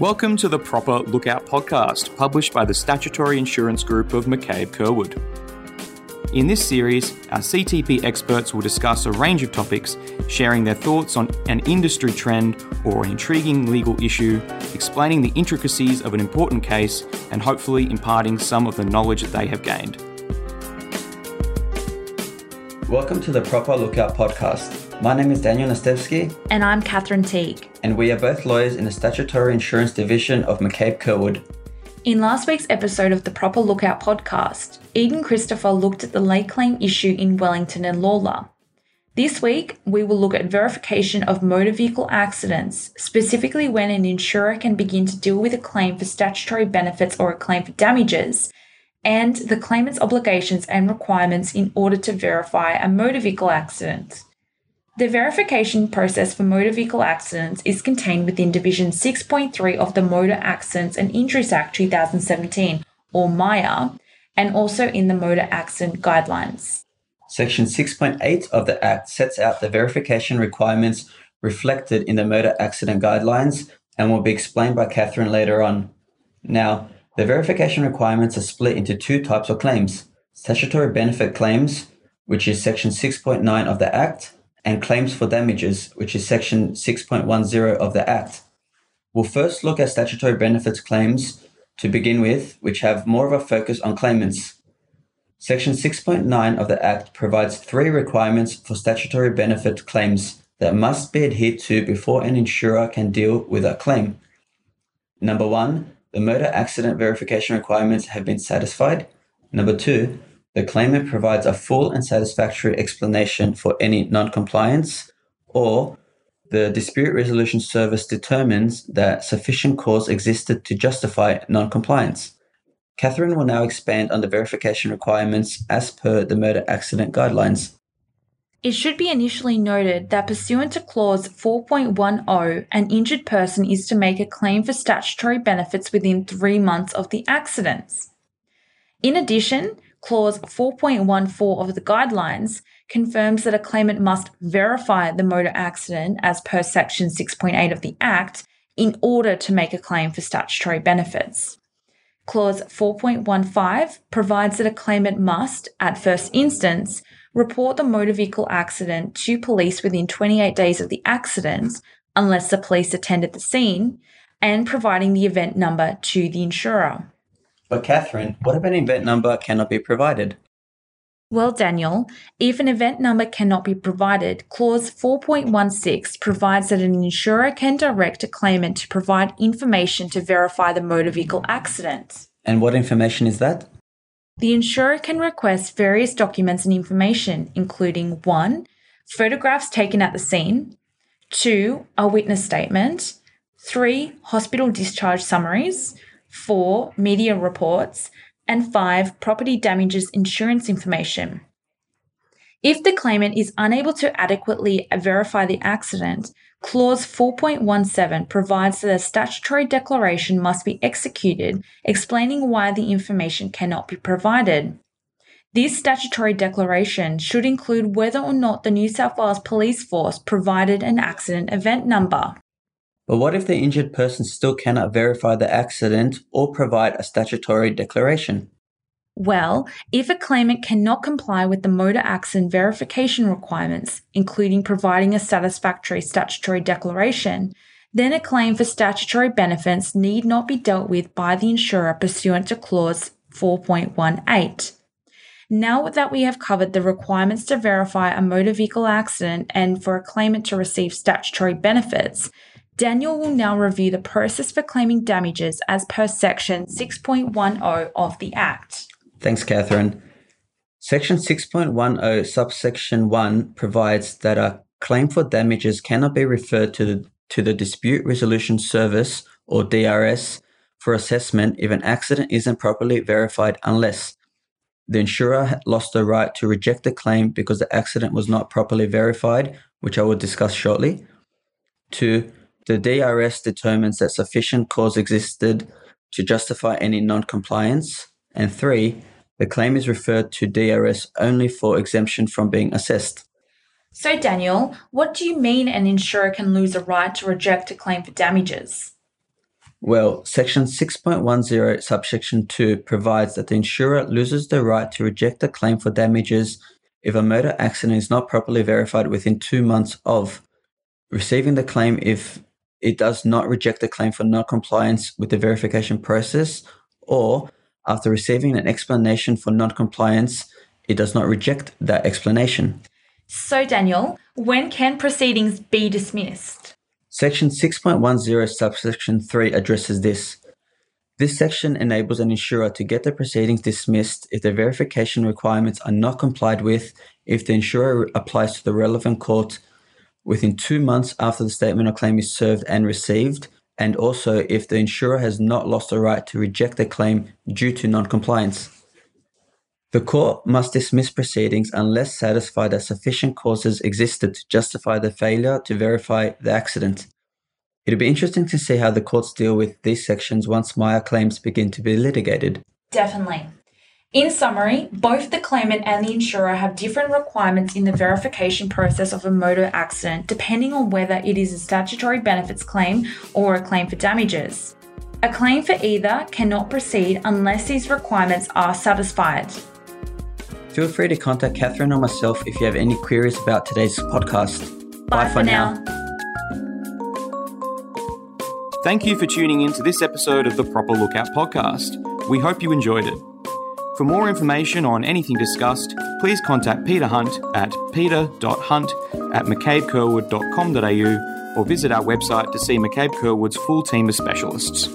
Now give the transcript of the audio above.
Welcome to the Proper Lookout podcast, published by the Statutory Insurance Group of McCabe Curwood. In this series, our CTP experts will discuss a range of topics, sharing their thoughts on an industry trend or an intriguing legal issue, explaining the intricacies of an important case, and hopefully imparting some of the knowledge that they have gained. Welcome to the Proper Lookout podcast. My name is Daniel Nastevsky. And I'm Catherine Teague. And we are both lawyers in the Statutory Insurance Division of McCabe Curwood. In last week's episode of the Proper Lookout podcast, Eden Christopher looked at the lay claim issue in Wellington and Lawler. This week, we will look at verification of motor vehicle accidents, specifically when an insurer can begin to deal with a claim for statutory benefits or a claim for damages, and the claimant's obligations and requirements in order to verify a motor vehicle accident. The verification process for motor vehicle accidents is contained within Division 6.3 of the Motor Accidents and Injuries Act 2017, or MIA, and also in the Motor Accident Guidelines. Section 6.8 of the Act sets out the verification requirements reflected in the Motor Accident Guidelines and will be explained by Catherine later on. Now, the verification requirements are split into two types of claims statutory benefit claims, which is Section 6.9 of the Act, and claims for damages, which is Section 6.10 of the Act. We'll first look at statutory benefits claims to begin with, which have more of a focus on claimants. Section 6.9 of the Act provides three requirements for statutory benefit claims that must be adhered to before an insurer can deal with a claim. Number one, the motor accident verification requirements have been satisfied. Number two, the claimant provides a full and satisfactory explanation for any non-compliance, or the dispute resolution service determines that sufficient cause existed to justify non-compliance. Catherine will now expand on the verification requirements as per the motor accident guidelines. It should be initially noted that pursuant to clause 4.10, an injured person is to make a claim for statutory benefits within three months of the accidents. In addition, Clause 4.14 of the guidelines confirms that a claimant must verify the motor accident as per Section 6.8 of the Act in order to make a claim for statutory benefits. Clause 4.15 provides that a claimant must, at first instance, report the motor vehicle accident to police within 28 days of the accident, unless the police attended the scene, and providing the event number to the insurer. But Catherine, what if an event number cannot be provided? Well, Daniel, if an event number cannot be provided, Clause 4.16 provides that an insurer can direct a claimant to provide information to verify the motor vehicle accident. And what information is that? The insurer can request various documents and information, including 1. Photographs taken at the scene, 2. A witness statement, 3. Hospital discharge summaries, four, media reports, and five, property damages insurance information. If the claimant is unable to adequately verify the accident, Clause 4.17 provides that a statutory declaration must be executed explaining why the information cannot be provided. This statutory declaration should include whether or not the New South Wales Police Force provided an accident event number. But what if the injured person still cannot verify the accident or provide a statutory declaration? Well, if a claimant cannot comply with the motor accident verification requirements, including providing a satisfactory statutory declaration, then a claim for statutory benefits need not be dealt with by the insurer pursuant to clause 4.18. Now that we have covered the requirements to verify a motor vehicle accident and for a claimant to receive statutory benefits, Daniel will now review the process for claiming damages as per Section 6.10 of the Act. Thanks, Catherine. Section 6.10, subsection 1 provides that a claim for damages cannot be referred to the, to the Dispute Resolution Service or DRS for assessment if an accident isn't properly verified unless the insurer lost the right to reject the claim because the accident was not properly verified, which I will discuss shortly. Two, the DRS determines that sufficient cause existed to justify any non-compliance. And three, the claim is referred to DRS only for exemption from being assessed. So, Daniel, what do you mean an insurer can lose a right to reject a claim for damages? Well, Section 6.10, subsection 2 provides that the insurer loses the right to reject a claim for damages if a motor accident is not properly verified within two months of receiving the claim if it does not reject the claim for non compliance with the verification process, or after receiving an explanation for non compliance, it does not reject that explanation. So, Daniel, when can proceedings be dismissed? Section 6.10, subsection 3 addresses this. This section enables an insurer to get the proceedings dismissed if the verification requirements are not complied with, if the insurer applies to the relevant court within two months after the statement of claim is served and received, and also if the insurer has not lost the right to reject the claim due to non-compliance. The court must dismiss proceedings unless satisfied that sufficient causes existed to justify the failure to verify the accident. It'll be interesting to see how the courts deal with these sections once MAIA claims begin to be litigated. Definitely. In summary, both the claimant and the insurer have different requirements in the verification process of a motor accident depending on whether it is a statutory benefits claim or a claim for damages. A claim for either cannot proceed unless these requirements are satisfied. Feel free to contact Catherine or myself if you have any queries about today's podcast. Bye, Bye for, now. now. Thank you for tuning in to this episode of the Proper Lookout podcast. We hope you enjoyed it. For more information on anything discussed, please contact Peter Hunt at peter.hunt at mccabecurwood.com.au or visit our website to see McCabe Curwood's full team of specialists.